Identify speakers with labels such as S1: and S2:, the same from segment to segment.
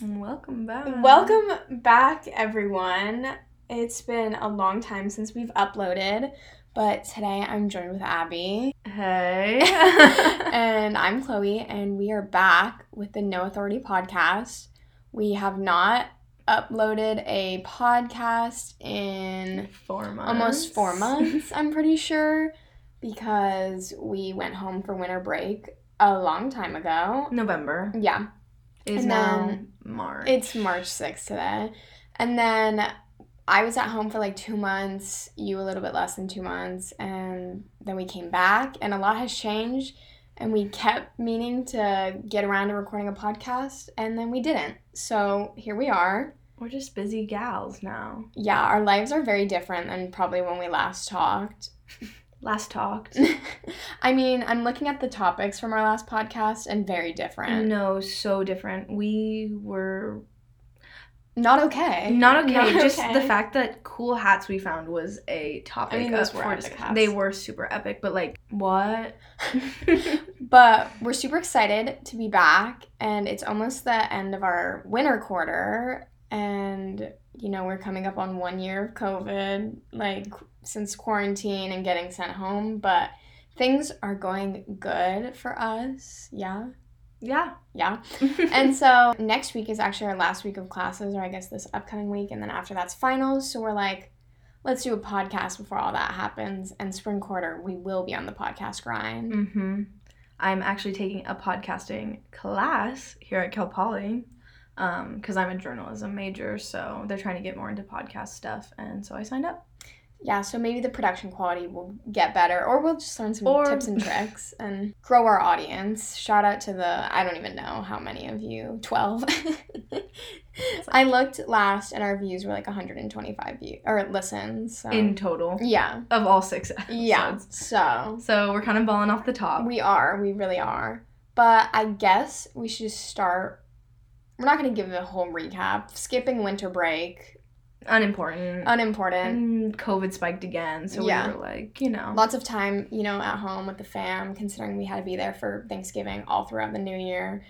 S1: Welcome back.
S2: Welcome back, everyone. It's been a long time since we've uploaded, but today I'm joined with Abby.
S1: Hey.
S2: and I'm Chloe, and we are back with the No Authority podcast. We have not uploaded a podcast in
S1: four months.
S2: almost four months, I'm pretty sure, because we went home for winter break a long time ago.
S1: November
S2: Yeah,
S1: is
S2: And
S1: now
S2: then
S1: March.
S2: it's March 6th today. And then I was at home for like two months, you a little bit less than two months, and then we came back, and a lot has changed. And we kept meaning to get around to recording a podcast, and then we didn't. So here we are.
S1: We're just busy gals now.
S2: Yeah, our lives are very different than probably when we last talked.
S1: Last talked.
S2: I mean, I'm looking at the topics from our last podcast and very different.
S1: no, so different. We were
S2: Not okay.
S1: not okay.
S2: Not
S1: just
S2: okay.
S1: the fact that cool hats we found was a topic.
S2: I mean, those were epic
S1: discussion.
S2: hats.
S1: They were super epic, but like what?
S2: But we're super excited to be back, and it's almost the end of our winter quarter. And, you know, we're coming up on one year of COVID, like since quarantine and getting sent home. But things are going good for us. Yeah.
S1: yeah.
S2: Yeah. And so next week is actually our last week of classes, or I guess this upcoming week. And then after that's finals. So we're like, let's do a podcast before all that happens. And spring quarter, we will be on the podcast grind.
S1: Mm-hmm. I'm actually taking a podcasting class here at Cal Poly because I'm a journalism major, so they're trying to get more into podcast stuff, and so I signed up.
S2: Yeah, so maybe the production quality will get better, or we'll just learn some
S1: Or-
S2: tips and tricks and grow our audience. Shout out to the, I don't even know how many of you, 12. I looked last and our views were like 125 views, or listens. So.
S1: In total,
S2: yeah,
S1: of all six episodes.
S2: yeah. So
S1: So we're kind of balling off the top.
S2: we are, we really are. But I guess we should just start. We're not going to give a whole recap. Skipping winter break,
S1: Unimportant.
S2: unimportant.
S1: and COVID spiked again, so
S2: Yeah.
S1: we were like, you know,
S2: lots of time, you know, at home with the fam, considering we had to be there for Thanksgiving all throughout the new year.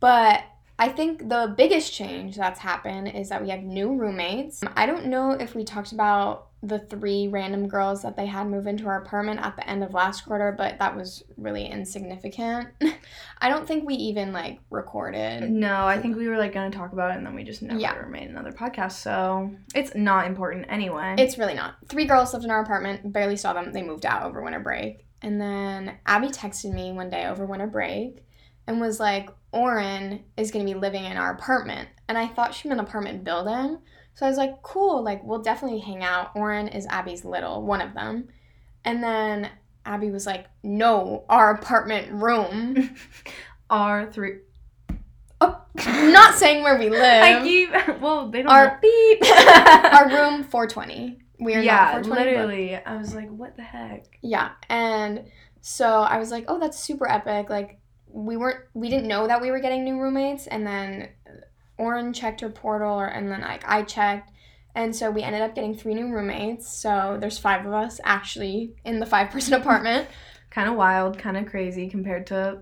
S2: But I think the biggest change that's happened is that we have new roommates. I don't know if we talked about the three random girls that they had move into our apartment at the end of last quarter, but that was really insignificant. I don't think we even like recorded.
S1: no, I think we were like gonna talk about it, and then we just never
S2: Yeah.
S1: made another podcast. So it's not important anyway.
S2: It's really not. Three girls lived in our apartment, barely saw them. They moved out over winter break. And then Abby texted me one day over winter break and was like, Oren is to be living in our apartment. And I thought she meant apartment building. So I was like, cool, like, we'll definitely hang out. Oren is Abby's little, one of them. And then Abby was like, no, our apartment room.
S1: our three.
S2: Oh, not saying where we live.
S1: I keep. Well, they don't.
S2: Our beep. our room 420. We are not
S1: yeah,
S2: 420. but-
S1: literally. I was like, what the heck?
S2: Yeah. And so I was like, oh, that's super epic. Like, we weren't, we didn't know that we were getting new roommates. And then Oren checked her portal, or, and then like I checked. And so we ended up getting three new roommates. So there's five of us actually in the five person apartment.
S1: Kind of wild, kind of crazy compared to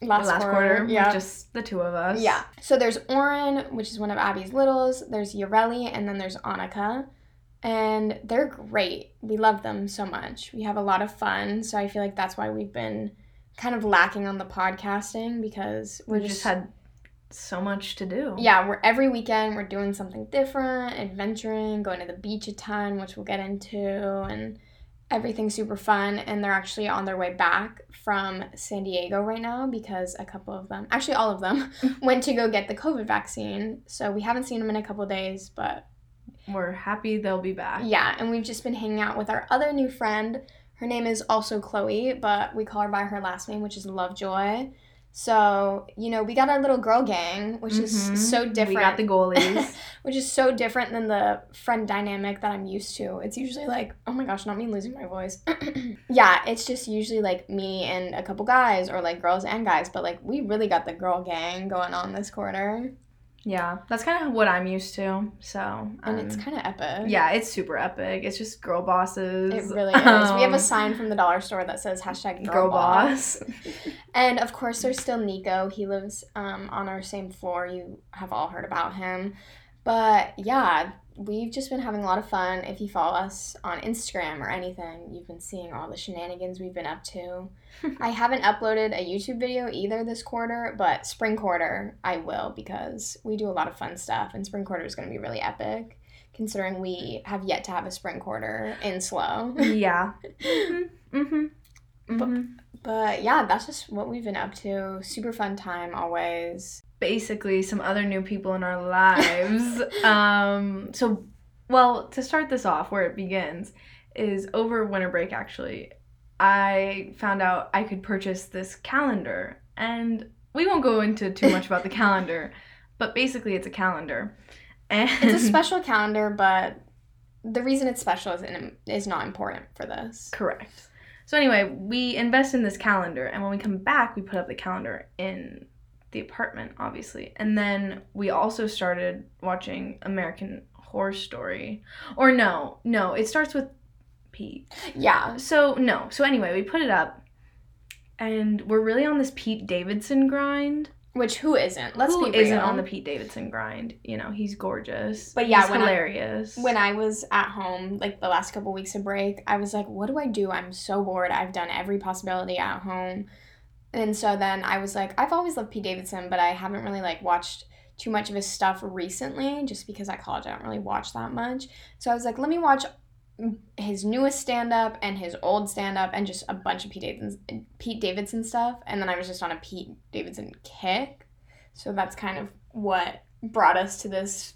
S2: Last,
S1: last,
S2: quarter.
S1: quarter.
S2: Yeah.
S1: just the two of us.
S2: Yeah. So there's Oren, which is one of Abby's littles. There's Yoreli, and then there's Annika. And they're great. We love them so much. We have a lot of fun. So I feel like that's why we've been kind of lacking on the podcasting because we're
S1: we
S2: just,
S1: just had so much to do.
S2: yeah, we're every weekend we're doing something different, adventuring, going to the beach a ton, which we'll get into, and everything's super fun. And they're actually on their way back from San Diego right now because a couple of them, actually all of them, went to go get the COVID vaccine. So we haven't seen them in a couple days, but
S1: We're happy they'll be back.
S2: yeah, and we've just been hanging out with our other new friend. Her name is also Chloe, but we call her by her last name, which is Lovejoy. So, you know, we got our little girl gang, which
S1: Mhm.
S2: is so different.
S1: We got the goalies.
S2: which is so different than the friend dynamic that I'm used to. It's usually like, oh my gosh, not me losing my voice. yeah, it's just usually like me and a couple guys or like girls and guys, but like we really got the girl gang going on this quarter.
S1: Yeah, that's kind of what I'm used to. So,
S2: And it's
S1: um,
S2: kind of epic.
S1: yeah, it's super epic. It's just girl bosses.
S2: It really is. we have
S1: Um,
S2: a sign from the dollar store that says hashtag girl,
S1: Girl
S2: boss.
S1: boss.
S2: And of course, there's still Nico. He lives um, on our same floor. You have all heard about him. But yeah, we've just been having a lot of fun. If you follow us on Instagram or anything, you've been seeing all the shenanigans we've been up to. I haven't uploaded a YouTube video either this quarter, but spring quarter I will because we do a lot of fun stuff, and spring quarter is going to be really epic. Considering we have yet to have a spring quarter in SLO.
S1: yeah. Mm-hmm. Mm-hmm.
S2: But-
S1: hmm
S2: But yeah, that's just what we've been up to. Super fun time always.
S1: Basically, some other new people in our lives. um, so, well, to start this off, where it begins is over winter break. Actually, I found out I could purchase this calendar, and we won't go into too much about the calendar, but basically, it's a calendar. And
S2: It's a special calendar, but the reason it's special is, in, is not important for this.
S1: Correct. So anyway, we invest in this calendar, and when we come back, we put up the calendar in the apartment, obviously, and then we also started watching American Horror Story. Or no, no, it starts with Pete.
S2: Yeah.
S1: So no, so anyway, we put it up, and we're really on this Pete Davidson grind.
S2: Which who isn't? Let's
S1: Who
S2: be real.
S1: isn't on the Pete Davidson grind? You know, he's gorgeous.
S2: But yeah,
S1: he's
S2: when I-
S1: hilarious.
S2: when I was at home, like the last couple weeks of break, I was like, what do I do? I'm so bored. I've done every possibility at home. And so then I was like, I've always loved Pete Davidson, but I haven't really like watched too much of his stuff recently just because at college I don't really watch that much. So I was like, let me watch his newest stand up and his old stand up and just a bunch of Pete Davidson Pete Davidson stuff and then I was just on a Pete Davidson kick. So that's kind of what brought us to this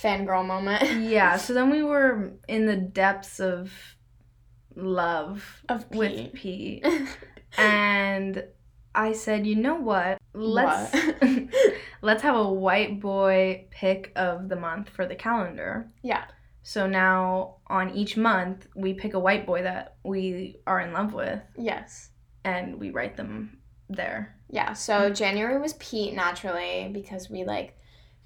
S2: fangirl moment.
S1: yeah, so then we were in the depths of love
S2: of
S1: with
S2: Pete.
S1: And I said, you know what? Let's
S2: What?
S1: let's have a white boy pick of the month for the calendar.
S2: Yeah.
S1: So now on each month we pick a white boy that we are in love with
S2: yes.
S1: and we write them there.
S2: Yeah. So January was Pete naturally because we like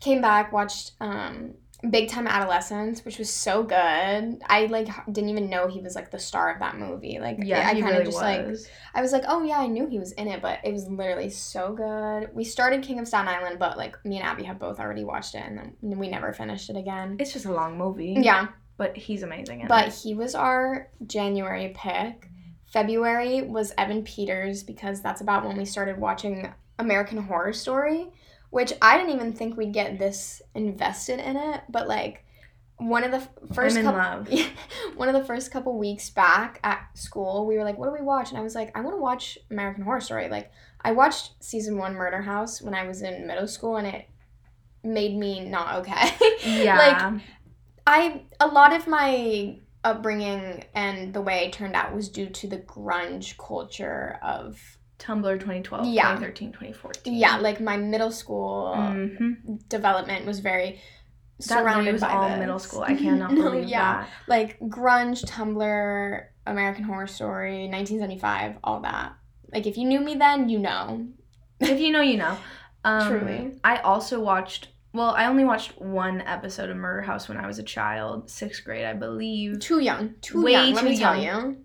S2: came back, watched um Big Time Adolescence, which was so good. I like didn't even know he was like the star of that movie. Like
S1: Yeah,
S2: I
S1: he
S2: kind
S1: really
S2: of just
S1: was.
S2: like I was like, oh yeah, I knew he was in it, but it was literally so good. We started King of Staten Island, but like me and Abby have both already watched it, and then we never finished it again.
S1: it's just a long movie.
S2: Yeah,
S1: But he's amazing in
S2: but
S1: it.
S2: he was our January pick. February was Evan Peters because that's about when we started watching American Horror Story, which I didn't even think we'd get this invested in it, but like one of the 1st
S1: I'm in
S2: couple
S1: love.
S2: one of the first couple weeks back at school, we were like, "What do we watch?" And I was like, "I want to watch American Horror Story." Like, I watched season one Murder House when I was in middle school, and it made me not okay.
S1: Yeah.
S2: like I a lot of my upbringing and the way it turned out was due to the grunge culture of
S1: Tumblr 2012,
S2: Yeah.
S1: 2013, 2014.
S2: yeah, like my middle school
S1: hmm
S2: development was very
S1: That
S2: surrounded
S1: was
S2: by
S1: all
S2: this.
S1: middle school. I cannot
S2: No,
S1: believe
S2: yeah.
S1: that.
S2: like grunge, Tumblr, American Horror Story, 1975, all that. Like if you knew me then, you know.
S1: If you know, you know. Um,
S2: Truly.
S1: I also watched. Well, I only watched one episode of Murder House when I was a child, sixth grade, I believe.
S2: Too young. Too
S1: Way
S2: young, let
S1: too
S2: me tell
S1: young.
S2: you.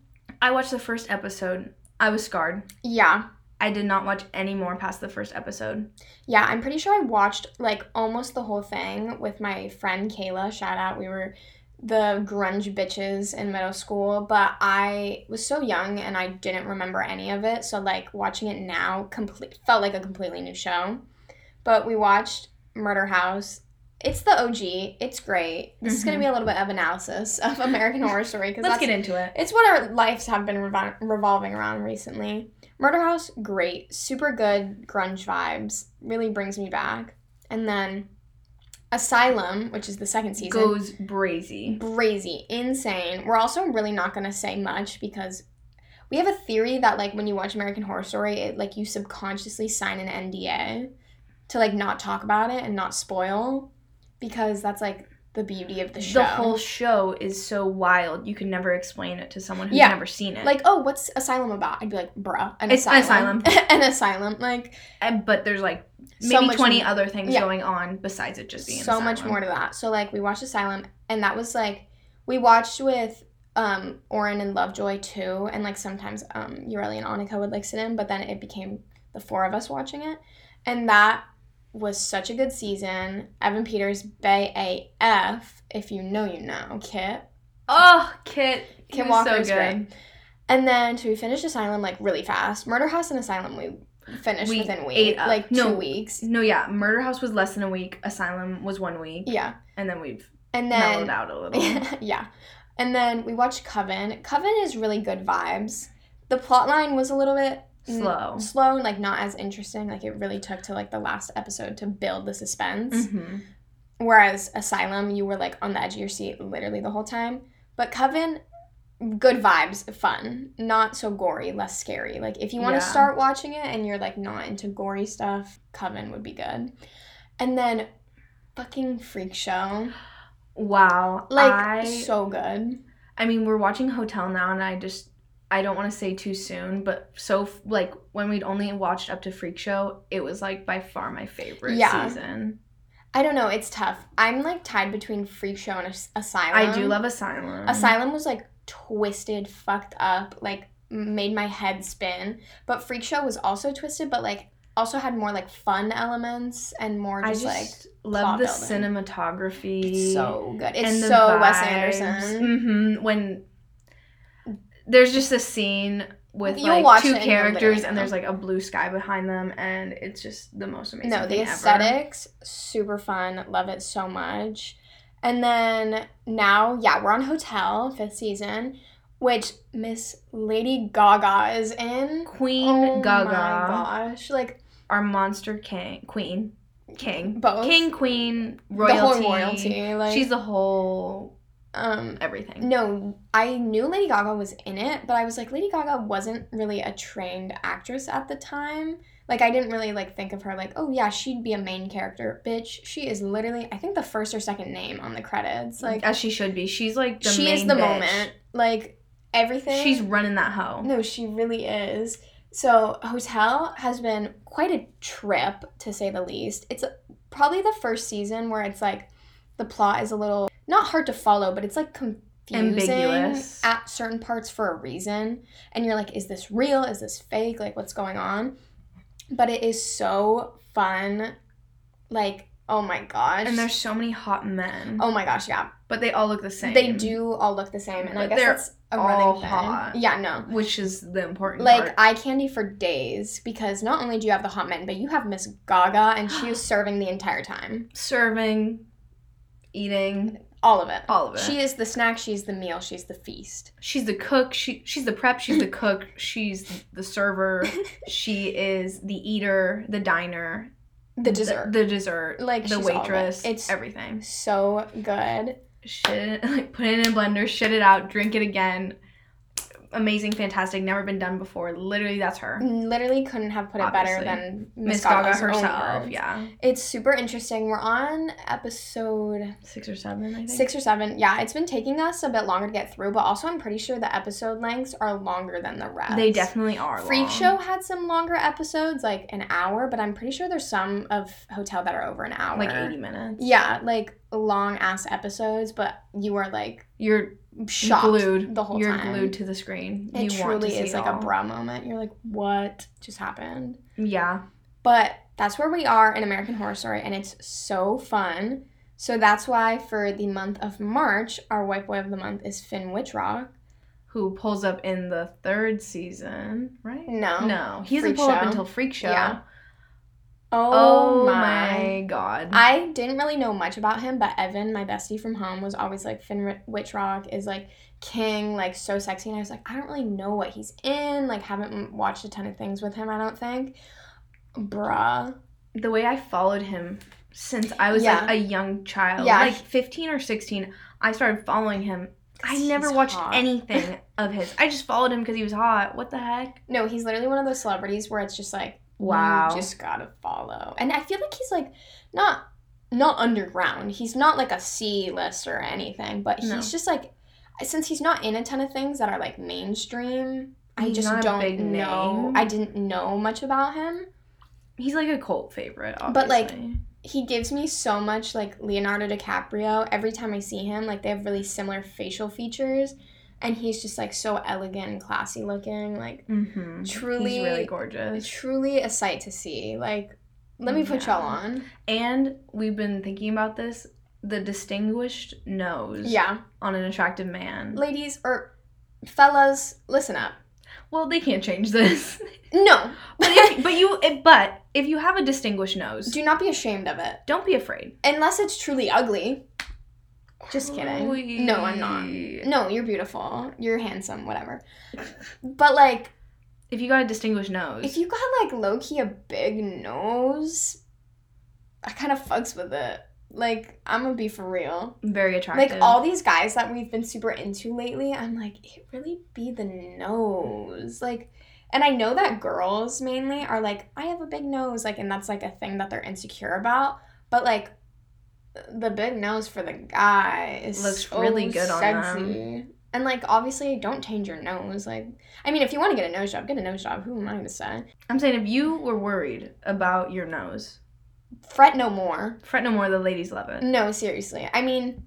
S1: I watched the first episode. I was scarred.
S2: Yeah.
S1: I did not watch any more past the first episode.
S2: Yeah, I'm pretty sure I watched like almost the whole thing with my friend Kayla. Shout out. We were the grunge bitches in middle school, but I was so young and I didn't remember any of it. So like watching it now complete felt like a completely new show. But we watched Murder House. It's the OG. It's great. This is going to be a mm-hmm. little bit of analysis of American Horror Story because
S1: Let's
S2: that's
S1: get into it.
S2: it's what our lives have been revol- revolving around recently. Murder House, great. Super good grunge vibes. Really brings me back. And then Asylum, which is the second season.
S1: Goes brazy.
S2: Brazy, insane. We're also really not going to say much because we have a theory that like when you watch American Horror Story, it like you subconsciously sign an NDA to like not talk about it and not spoil because that's like the beauty of the show.
S1: The whole show is so wild. You can never explain it to someone who's
S2: Yeah.
S1: never seen it.
S2: like, oh, what's Asylum about? I'd be like, bruh, an
S1: It's an
S2: asylum. an asylum. Like,
S1: And- but there's like
S2: so
S1: maybe
S2: much
S1: 20
S2: more-
S1: other things
S2: Yeah.
S1: going on besides it just being
S2: so much more to that. So like we watched Asylum and that was like we watched with um Oren and Lovejoy too and like sometimes um Ureli and Annika would like sit in but then it became the four of us watching it and that was such a good season. Evan Peters Bay AF if you know you know Kit
S1: Oh, Kit. he
S2: Kit
S1: was
S2: Walker
S1: so good.
S2: great. And then so we finished Asylum like really fast. Murder House and Asylum we finished
S1: We
S2: within week
S1: ate up.
S2: like
S1: No.
S2: two weeks.
S1: No, yeah. Murder House was less than a week. Asylum was one week.
S2: Yeah.
S1: And then we've
S2: And then
S1: mellowed out a little.
S2: yeah. And then we watched Coven. Coven is really good vibes. The plot line was a little bit mm,
S1: Slow.
S2: slow, like not as interesting. Like it really took to like the last episode to build the suspense.
S1: hmm
S2: Whereas Asylum, you were like on the edge of your seat literally the whole time. But Coven, good vibes, fun, not so gory, less scary. Like if you want to
S1: Yeah.
S2: start watching it and you're like not into gory stuff, Coven would be good. And then fucking Freak Show,
S1: Wow.
S2: like
S1: I,
S2: so good.
S1: I mean, we're watching Hotel now, and I just I don't want to say too soon, but so like when we'd only watched up to Freak Show, it was like by far my favorite
S2: Yeah.
S1: season.
S2: I don't know. It's tough. I'm like tied between Freak Show and As- Asylum.
S1: I do love Asylum.
S2: Asylum was like twisted, fucked up, like made my head spin. But Freak Show was also twisted, but like also had more like fun elements and more
S1: I
S2: just,
S1: just
S2: like
S1: love the
S2: building.
S1: cinematography.
S2: it's so good. It's so Wes
S1: vibes.
S2: Anderson.
S1: Mhm, When there's just a scene with
S2: You'll
S1: like two
S2: it and you'll
S1: characters, and there's like a blue sky behind them, and it's just the most amazing.
S2: No, the
S1: thing ever.
S2: aesthetics super fun. Love it so much. And then now, yeah, we're on Hotel fifth season, which Miss Lady Gaga is in.
S1: Queen
S2: oh
S1: Gaga,
S2: my gosh, like
S1: our monster king, queen, king,
S2: both
S1: king, queen, royalty.
S2: the whole royalty. Like
S1: She's the whole
S2: um
S1: everything.
S2: no, I knew Lady Gaga was in it, but I was like, Lady Gaga wasn't really a trained actress at the time. Like I didn't really like think of her like, oh yeah, she'd be a main character. Bitch, she is literally I think the first or second name on the credits. Like
S1: as she should be. She's like the
S2: she
S1: main
S2: is the
S1: bitch.
S2: moment. Like everything.
S1: She's running that hoe.
S2: no, she really is. So Hotel has been quite a trip to say the least. It's probably the first season where it's like the plot is a little not hard to follow, but it's like confusing
S1: Ambiguous.
S2: at certain parts for a reason, and you're like, is this real? Is this fake? Like, what's going on? But it is so fun. Like, oh my gosh.
S1: And there's so many hot men,
S2: oh my gosh, yeah.
S1: but they all look the same.
S2: They do all look the same, and I guess
S1: they're
S2: that's a
S1: all
S2: running thing.
S1: hot.
S2: Yeah, no.
S1: which is the important
S2: Like
S1: part.
S2: eye candy for days because not only do you have the hot men, but you have Miss Gaga and she is serving the entire time.
S1: Serving, eating,
S2: All of it.
S1: all of it.
S2: She is the snack, she's the meal, she's the feast.
S1: she's the cook. She she's the prep. She's the cook. She's the server. she is the eater, the diner,
S2: The dessert.
S1: the, dessert,
S2: Like,
S1: the
S2: of it.
S1: waitress.
S2: It's-
S1: everything.
S2: so good.
S1: Shit, it, like put it in a blender, shit it out, drink it again. Amazing, fantastic, never been done before. Literally, that's her.
S2: Mm, literally couldn't have put it better than Miss
S1: Gaga herself. Yeah,
S2: It's super interesting. We're on episode
S1: six or seven. I think.
S2: six or seven. Yeah, it's been taking us a bit longer to get through, but also I'm pretty sure the episode lengths are longer than the rest.
S1: They definitely are.
S2: Freak
S1: long.
S2: Show had some longer episodes, like an hour, but I'm pretty sure there's some of Hotel that are over an hour.
S1: like eighty minutes.
S2: Yeah, like long ass episodes, but you are like
S1: You're
S2: shocked
S1: glued
S2: the whole
S1: You're
S2: time.
S1: glued to the screen.
S2: It
S1: you
S2: truly is
S1: it
S2: like
S1: all.
S2: a bra moment. You're like, what just happened?
S1: Yeah.
S2: But that's where we are in American Horror Story, and it's so fun. So that's why for the month of March, our white boy of the month is Finn Wittrock.
S1: Who pulls up in the third season, right?
S2: No.
S1: No, he doesn't pull up until Freak Show.
S2: Yeah.
S1: Oh,
S2: Oh,
S1: my god.
S2: I didn't really know much about him, but Evan, my bestie from home, was always like Finn Ri- Wittrock is like king, like so sexy, and I was like, I don't really know what he's in. Like, haven't watched a ton of things with him. I don't think. Bruh.
S1: the way I followed him since I was
S2: Yeah.
S1: like a young child,
S2: Yeah.
S1: like 15 or 16, I started following him. I never watched
S2: hot.
S1: anything of his. I just followed him because he was hot. What the heck?
S2: No, he's literally one of those celebrities where it's just like,
S1: Wow.
S2: you just gotta follow. And I feel like he's like not not underground. He's not like a C list or anything, but
S1: No.
S2: he's just like since he's not in a ton of things that are like mainstream. I just don't know.
S1: name.
S2: I didn't know much about him.
S1: He's like a cult favorite, obviously.
S2: But, like, He gives me so much like Leonardo DiCaprio. Every time I see him, like they have really similar facial features, and he's just like so elegant and classy looking. Like
S1: mm-hmm.
S2: truly-
S1: he's really gorgeous.
S2: truly a sight to see. Like let me put y'all on.
S1: And we've been thinking about this. The distinguished nose
S2: Yeah,
S1: on an attractive man.
S2: ladies or fellas, listen up.
S1: Well, they can't change this.
S2: No,
S1: but if, but you if, but if you have a distinguished nose,
S2: do not be ashamed of it.
S1: don't be afraid.
S2: Unless it's truly ugly. Just kidding. No, I'm not. No, you're beautiful. You're handsome, whatever. But like,
S1: If you got a distinguished nose,
S2: if you got like low key a big nose, I kind of fucks with it. Like, I'm gonna be for real.
S1: very attractive.
S2: Like all these guys that we've been super into lately, I'm like, it really be the nose. Like, and I know that girls mainly are like, I have a big nose, like, and that's like a thing that they're insecure about. But like, the big nose for the guy is
S1: Looks
S2: so
S1: really good on them.
S2: And like, obviously, don't change your nose. Like, I mean, if you want to get a nose job, get a nose job. Who am I gonna say?
S1: I'm saying if you were worried about your nose,
S2: Fret no more.
S1: fret no more. The ladies love it.
S2: No, seriously. I mean,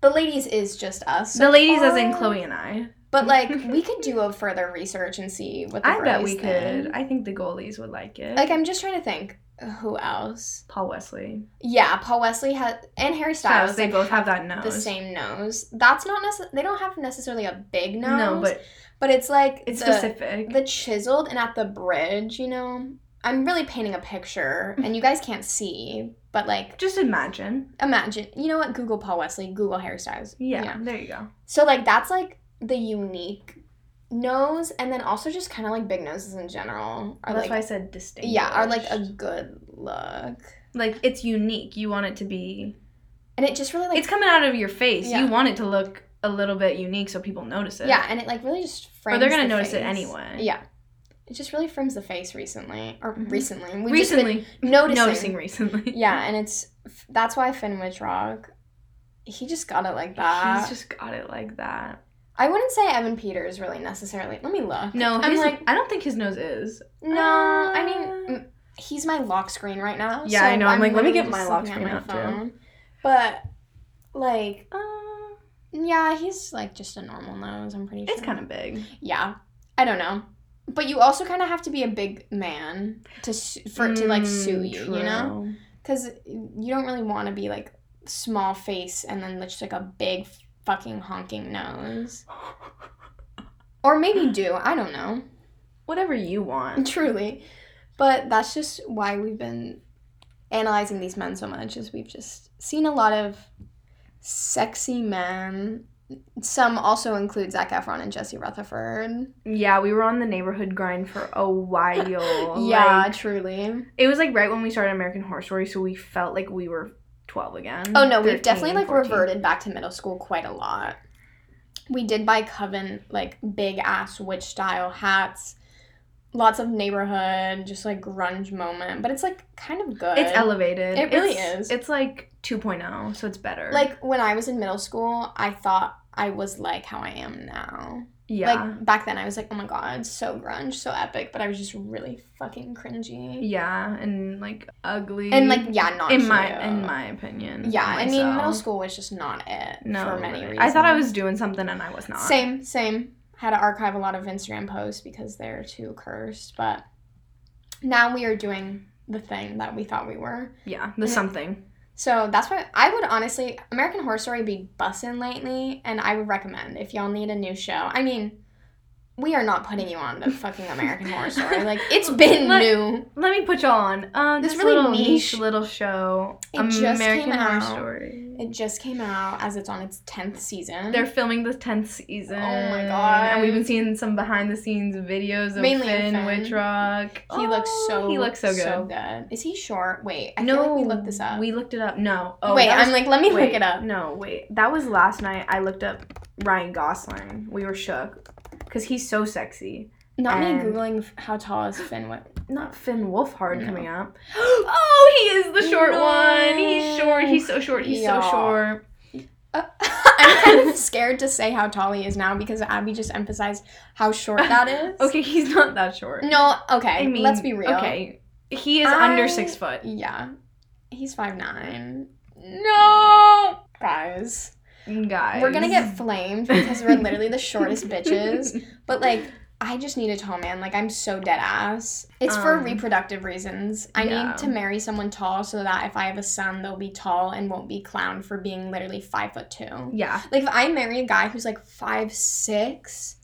S2: the ladies is just us.
S1: the
S2: so
S1: ladies, as in.
S2: Oh.
S1: Chloe and I.
S2: But like we could do a further research and see what the
S1: I bet we could. I think the goalies would like it.
S2: Like I'm just trying to think who else.
S1: Paul Wesley.
S2: Yeah, Paul Wesley has and Harry Styles.
S1: Styles, they both have that nose.
S2: the same nose. That's not necessarily. They don't have necessarily a big nose.
S1: No, but
S2: but it's like
S1: it's
S2: the,
S1: specific.
S2: The chiseled and at the bridge, you know. I'm really painting a picture, and you guys can't see, but like
S1: Just imagine.
S2: imagine. You know what? Google Paul Wesley. Google Harry Styles.
S1: Yeah, there you go.
S2: So like that's like the unique nose, and then also just kind of like big noses in general are
S1: That's
S2: like
S1: why I said distinct.
S2: yeah are like a good look,
S1: like it's unique. You want it to be.
S2: and it just really like
S1: it's coming out of your face.
S2: Yeah.
S1: You want it to look a little bit unique so people notice it.
S2: yeah, and it like really just frames.
S1: Or they're gonna
S2: the
S1: notice it
S2: face.
S1: anyway.
S2: Yeah. It just really frames the face recently, or
S1: Mhm.
S2: recently. We've just been
S1: Recently,
S2: noticing.
S1: noticing recently.
S2: Yeah, and it's that's why Finn Wittrock, he just got it like that.
S1: He's just got it like that.
S2: I wouldn't say Evan Peters really necessarily. Let me look.
S1: No,
S2: I'm like
S1: I don't think his nose is.
S2: no. I mean,
S1: Uh,
S2: mm, he's my lock screen right now.
S1: Yeah, I know. I'm like, let me get my lock screen
S2: at
S1: out, too.
S2: But like,
S1: Uh,
S2: yeah, he's like just a normal nose. I'm pretty sure.
S1: it's kind of big.
S2: yeah. I don't know. But you also kind of have to be a big man to su- for it to like
S1: Mm,
S2: you, you know? Because you don't really want to be like small face and then just like a big fucking honking nose. Or maybe do. I don't know.
S1: Whatever you want.
S2: Truly. But that's just why we've been analyzing these men so much is we've just seen a lot of sexy men. Some also include Zac Efron and Jesse Rutherford.
S1: Yeah, we were on the neighborhood grind for a while.
S2: yeah,
S1: Like,
S2: truly.
S1: it was like right when we started American Horror Story, so we felt like we were 12 again.
S2: Oh no, we've definitely like
S1: 14.
S2: reverted back to middle school quite a lot. We did buy Coven like big ass witch style hats. Lots of neighborhood, just like grunge moment, but it's like kind of good.
S1: It's elevated.
S2: It really
S1: It's-
S2: is.
S1: It's like 2.0, so it's better.
S2: Like when I was in middle school, I thought I was like how I am now.
S1: Yeah.
S2: Like back then, I was like, oh my god, so grunge, so epic, but I was just really fucking cringy.
S1: yeah, and like ugly.
S2: And like, yeah, not
S1: in my in my opinion.
S2: yeah, I mean, middle school was just not it
S1: No,
S2: for many reasons.
S1: I thought I was doing something and I was not.
S2: Same, same. Had to archive a lot of Instagram posts because they're too cursed, but now we are doing the thing that we thought we were.
S1: Yeah, the
S2: Yeah.
S1: something.
S2: So that's why I would honestly American Horror Story be bussin' lately, and I would recommend if y'all need a new show. I mean, we are not putting you on the fucking American Horror Story. Like it's been
S1: Let-
S2: new.
S1: Let me put y'all on. Uh,
S2: This
S1: this,
S2: really
S1: little
S2: niche-
S1: niche little show.
S2: It just
S1: American
S2: came
S1: Horror
S2: out.
S1: Story.
S2: It just came out as it's on its tenth season.
S1: They're filming the tenth season.
S2: Oh my God.
S1: And we've been seeing some behind the scenes videos of
S2: Mainly
S1: Finn,
S2: Finn.
S1: Wittrock.
S2: he looks
S1: Oh,
S2: so
S1: He looks so good.
S2: So good. Is he short? Wait, I
S1: no,
S2: like we looked this up.
S1: We looked it up. No. Oh,
S2: wait,
S1: that
S2: I'm like, let me
S1: wait,
S2: look it up.
S1: No, wait. That was last night. I looked up Ryan Gosling. We were shook because he's so sexy.
S2: Not me googling how tall is Finn. What?
S1: Not Finn Wolfhard
S2: No.
S1: coming up. oh, he is the short
S2: No.
S1: one. He's short. He's so short. He's
S2: Yeah.
S1: so short.
S2: Uh, I'm kind of scared to say how tall he is now because Abby just emphasized how short that is.
S1: Okay, he's not that short.
S2: No, okay.
S1: I mean,
S2: let's be real.
S1: Okay, he is
S2: I-
S1: under six foot.
S2: Yeah. He's five nine. No, guys,
S1: Guys,
S2: we're gonna get flamed because we're literally the shortest bitches. But like, I just need a tall man. Like, I'm so dead ass. It's for
S1: Um,
S2: reproductive reasons. I
S1: yeah.
S2: need to marry someone tall so that if I have a son, they'll be tall and won't be clowned for being literally five foot two.
S1: Yeah,
S2: Like, if I marry a guy who's like five six,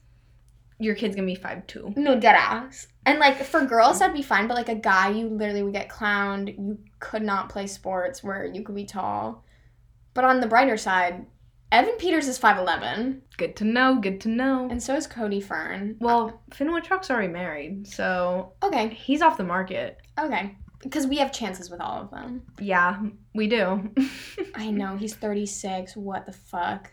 S1: your kid's gonna be five two.
S2: no dead ass. And like for girls that'd be fine, but like a guy, you literally would get clowned. You could not play sports where you could be tall. But on the brighter side, Evan Peters is five eleven,
S1: Good to know. Good to know.
S2: and so is Cody Fern.
S1: Well, Finn Wittrock's already married, so
S2: Okay,
S1: he's off the market.
S2: okay, because we have chances with all of them.
S1: Yeah, we do.
S2: I know he's thirty six. What the fuck?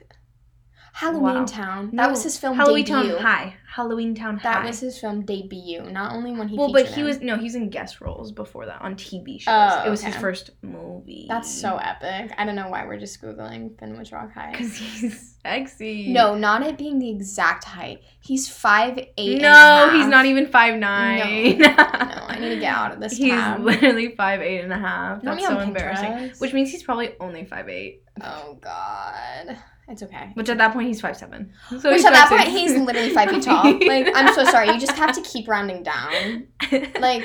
S2: Halloween
S1: Wow.
S2: Town.
S1: No,
S2: that was his film
S1: Halloween
S2: debut.
S1: Town High. Halloween Town High.
S2: That was his film debut. Not only when he
S1: well, but he
S2: him.
S1: was no, he was in guest roles before that on TV shows.
S2: Oh,
S1: it was his first movie.
S2: That's so epic. I don't know why we're just googling Finn Wittrock High.
S1: because he's sexy.
S2: No, not it being the exact height. He's five eight.
S1: no, he's not even five nine.
S2: No, I need to get out of this
S1: He's
S2: tab.
S1: literally five eight and a half. That's so embarrassing.
S2: Pinterest.
S1: Which means he's probably only five eight.
S2: Oh God, it's okay.
S1: Which at that point he's five seven. So
S2: Which at that
S1: 5'6".
S2: point he's literally five feet tall. Like I'm so sorry. You just have to keep rounding down. Like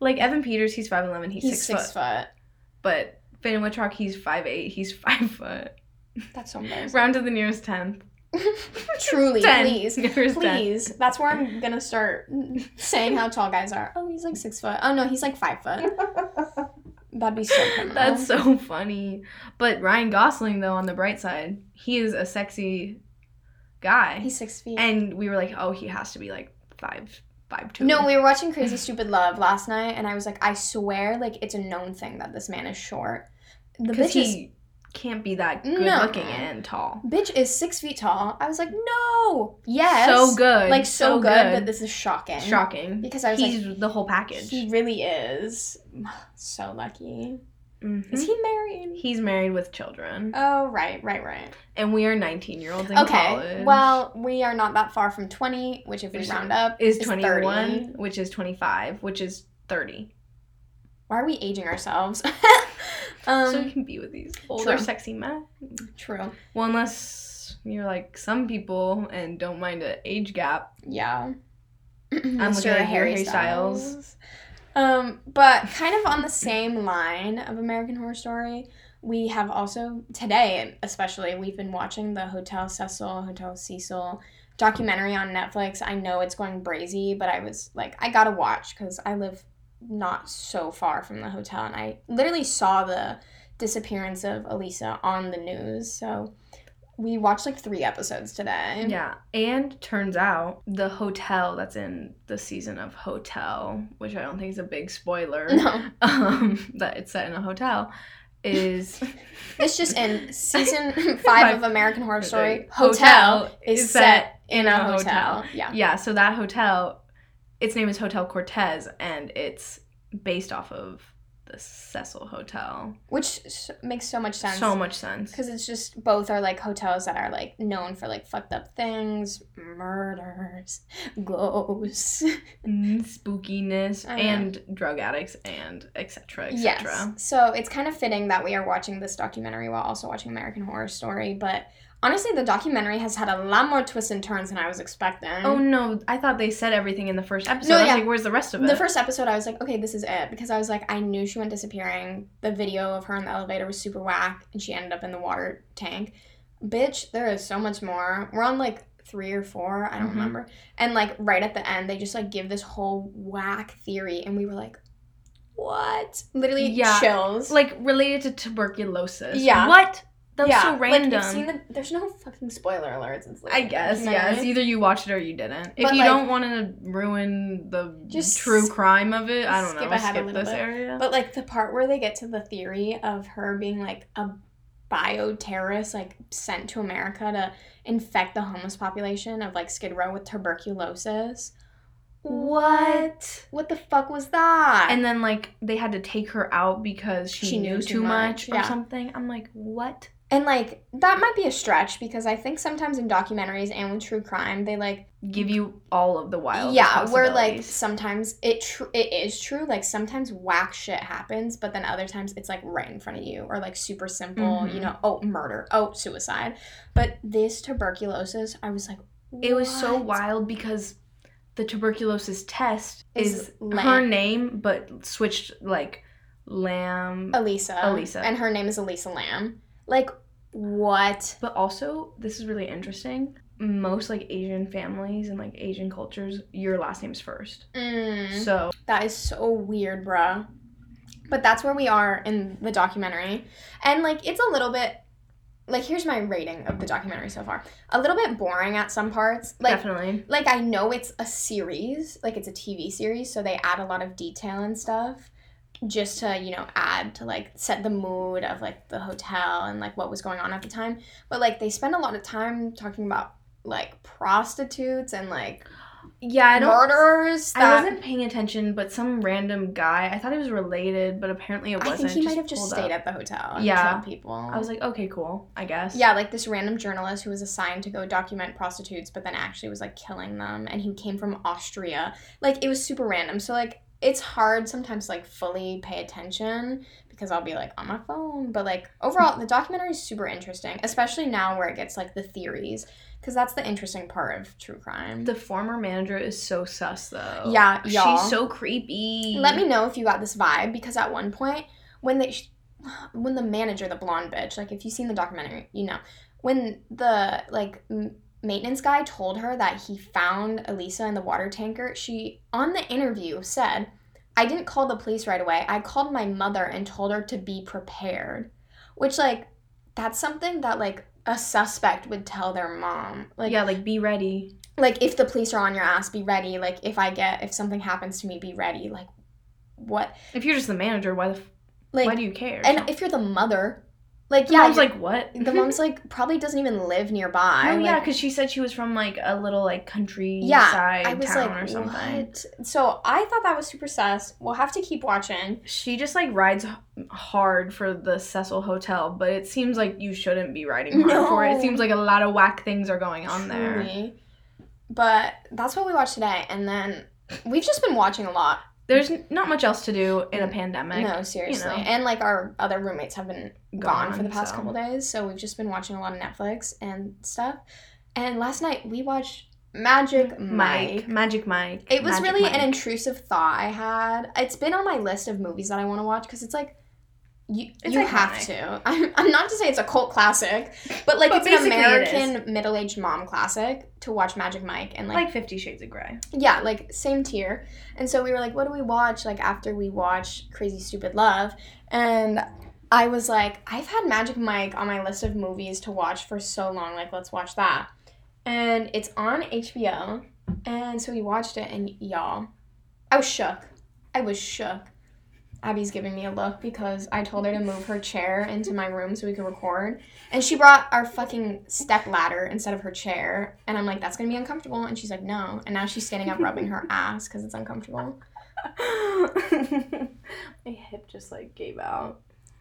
S1: like Evan Peters, he's five eleven. He's,
S2: he's
S1: six,
S2: six,
S1: foot.
S2: foot.
S1: But Finn Wittrock, he's five eight. He's five foot.
S2: That's so embarrassing.
S1: Round to the nearest tenth.
S2: Truly,
S1: Ten.
S2: please.
S1: Nearest ten.
S2: Please. That's where I'm gonna start saying how tall guys are. Oh, he's like six foot. Oh no, he's like five foot. That'd be so criminal.
S1: That's so funny. But Ryan Gosling, though, on the bright side, he is a sexy guy.
S2: He's six feet.
S1: and we were like, oh, he has to be like five, five two.
S2: No, we were watching Crazy Stupid Love last night, and I was like, I swear, like it's a known thing that this man is short. The bitch is
S1: he can't be that good
S2: No.
S1: looking and tall.
S2: bitch is six feet tall. I was like, no, yes,
S1: So good,
S2: like so, good, but this is shocking.
S1: shocking.
S2: Because I was
S1: He's
S2: like,
S1: the whole package.
S2: he really is so lucky.
S1: Mhm.
S2: Is he married?
S1: He's married with children,
S2: Oh right, right, right.
S1: and we are nineteen year olds in
S2: Okay,
S1: college.
S2: well, we are not that far from twenty, which if we
S1: Which
S2: round up
S1: is
S2: 30.
S1: twenty one, which is twenty five, which is thirty.
S2: Why are we aging ourselves? um,
S1: so we can be with these older,
S2: true.
S1: sexy men.
S2: true.
S1: Well, unless you're like some people and don't mind an age gap.
S2: Yeah.
S1: I'm looking at
S2: Harry
S1: Harry
S2: Styles.
S1: Styles.
S2: Um, but kind of on the same line of American Horror Story, we have also today, especially, we've been watching the Hotel Cecil, Hotel Cecil documentary on Netflix. I know it's going brazy, but I was like, I gotta watch because I live not so far from the hotel, and I literally saw the disappearance of Elisa on the news. So we watched like three episodes today.
S1: Yeah, and turns out the hotel that's in the season of Hotel, which I don't think is a big spoiler,
S2: No,
S1: um, that it's set in a hotel, is
S2: it's just in season five
S1: Five.
S2: of American Horror Story.
S1: Hotel
S2: Hotel is
S1: is
S2: set in a
S1: a
S2: hotel. Yeah.
S1: yeah. So that hotel, its name is Hotel Cortez, and it's based off of the Cecil Hotel.
S2: Which makes so much sense.
S1: So much sense.
S2: Because it's just both are like hotels that are like known for like fucked up things, murders, ghosts.
S1: Mm, spookiness and drug addicts and etc etc.
S2: Yes. So it's kind of fitting that we are watching this documentary while also watching American Horror Story. But honestly, the documentary has had a lot more twists and turns than I was expecting.
S1: Oh no! I thought they said everything in the first episode.
S2: No,
S1: I was
S2: yeah.
S1: like, "Where's the rest of it?"
S2: The first episode, I was like, okay, this is it. Because I was like, I knew she went disappearing. The video of her in the elevator was super whack, and she ended up in the water tank. Bitch, there is so much more. We're on like three or four, I don't
S1: Mhm.
S2: remember. And like right at the end, they just like give this whole whack theory, and we were like, what? Literally
S1: Yeah,
S2: chills.
S1: like related to tuberculosis.
S2: Yeah.
S1: What? That's
S2: yeah,
S1: so
S2: like,
S1: random.
S2: seen the, there's no fucking spoiler alerts. It's like,
S1: I guess,
S2: you know
S1: yeah.
S2: what I
S1: It's
S2: mean?
S1: either you watched it or you didn't. If
S2: But,
S1: you
S2: like-
S1: don't want to ruin the
S2: Just
S1: true crime of it, I don't know.
S2: skip
S1: know.
S2: ahead a
S1: skip
S2: little
S1: this
S2: bit.
S1: area.
S2: But like the part where they get to the theory of her being like a bioterrorist, like sent to America to infect the homeless population of like Skid Row with tuberculosis.
S1: what?
S2: What the fuck was that?
S1: And then like they had to take her out because she,
S2: She
S1: knew,
S2: knew
S1: too
S2: too
S1: much,
S2: much,
S1: or
S2: yeah.
S1: something. I'm like, what?
S2: And like that might be a stretch because I think sometimes in documentaries and with true crime they like
S1: Give you all of the wild.
S2: yeah where like sometimes it tr- it is true like sometimes whack shit happens but then other times it's like right in front of you or like super simple you
S1: Mhm.
S2: know oh murder oh suicide but this tuberculosis I was like
S1: it was so wild because the tuberculosis test
S2: Is
S1: is,
S2: Lam-
S1: her name, but switched like Lam.
S2: Elisa
S1: Elisa.
S2: and her name is Elisa Lam like what
S1: But also, this is really interesting. Most like Asian families and like Asian cultures, your last name's first.
S2: mm.
S1: So
S2: That is so weird, bruh. But that's where we are in the documentary. And like it's a little bit like here's my rating of the documentary so far. A little bit boring at some parts. Like
S1: definitely.
S2: like I know it's a series, like it's a TV series, so they add a lot of detail and stuff just to, you know, add to like set the mood of like the hotel and like what was going on at the time. But like they spend a lot of time talking about like prostitutes and like
S1: Yeah, I don't.
S2: murderers
S1: I wasn't paying attention, but some random guy. I thought he was related, but apparently it wasn't.
S2: i think he might have just stayed
S1: up.
S2: at the hotel and
S1: Yeah.
S2: people.
S1: I was like, okay, cool. I guess.
S2: yeah, like this random journalist who was assigned to go document prostitutes, but then actually was like killing them, and he came from Austria. Like it was super random. So like it's hard sometimes to, like fully pay attention because I'll be like on my phone. But like overall, the documentary is super interesting, especially now where it gets like the theories, because that's the interesting part of true crime.
S1: The former manager is so sus though.
S2: Yeah, y'all.
S1: She's so creepy.
S2: Let me know if you got this vibe because at one point when they when the manager, the blonde bitch, like if you've seen the documentary, you know, when the like maintenance guy told her that he found Elisa in the water tanker, she on the interview said, "I didn't call the police right away. I called my mother and told her to be prepared." Which like that's something that like a suspect would tell their mom. Like
S1: yeah, like be ready.
S2: like if the police are on your ass be ready like if i get if something happens to me be ready like what
S1: If you're just the manager, why the f-
S2: like
S1: why do you care?
S2: and if you're the mother like
S1: the
S2: yeah
S1: mom's like what?
S2: the mom's like probably doesn't even live nearby
S1: Oh yeah, because she said she was from like a little like countryside
S2: Yeah, i was
S1: town
S2: like
S1: or something.
S2: what so i thought that was super sus we'll have to keep watching
S1: She just like rides hard for the Cecil Hotel, but it seems like you shouldn't be riding hard for it. It seems like a lot of whack things are going on there.
S2: Truly. but that's what we watched today and then we've just been watching a lot
S1: There's not much else to do in a pandemic.
S2: no seriously
S1: know.
S2: and like our other roommates have been gone, for the past
S1: so.
S2: couple days, so we've just been watching a lot of Netflix and stuff. And last night we watched Magic Mike.
S1: Mike, Magic Mike.
S2: It was
S1: Magic
S2: really
S1: Mike.
S2: an intrusive thought I had. It's been on my list of movies that I want to watch because it's like you
S1: It's
S2: you have to. I'm, I'm not to say it's a cult classic, but like
S1: But
S2: it's an
S1: basically it
S2: American middle aged mom classic to watch Magic Mike and
S1: like Fifty Shades of Grey.
S2: yeah, like same tier. And so we were like, what do we watch? Like after we watch Crazy Stupid Love, and I was like, I've had Magic Mike on my list of movies to watch for so long. Like, let's watch that. And it's on HBO. And so we watched it, and y'all, I was shook. I was shook. Abby's giving me a look because I told her to move her chair into my room so we could record. And she brought our fucking step ladder instead of her chair. And I'm like, that's gonna be uncomfortable. And she's like, no. And now she's standing up rubbing her ass because it's uncomfortable.
S1: My hip just like gave out.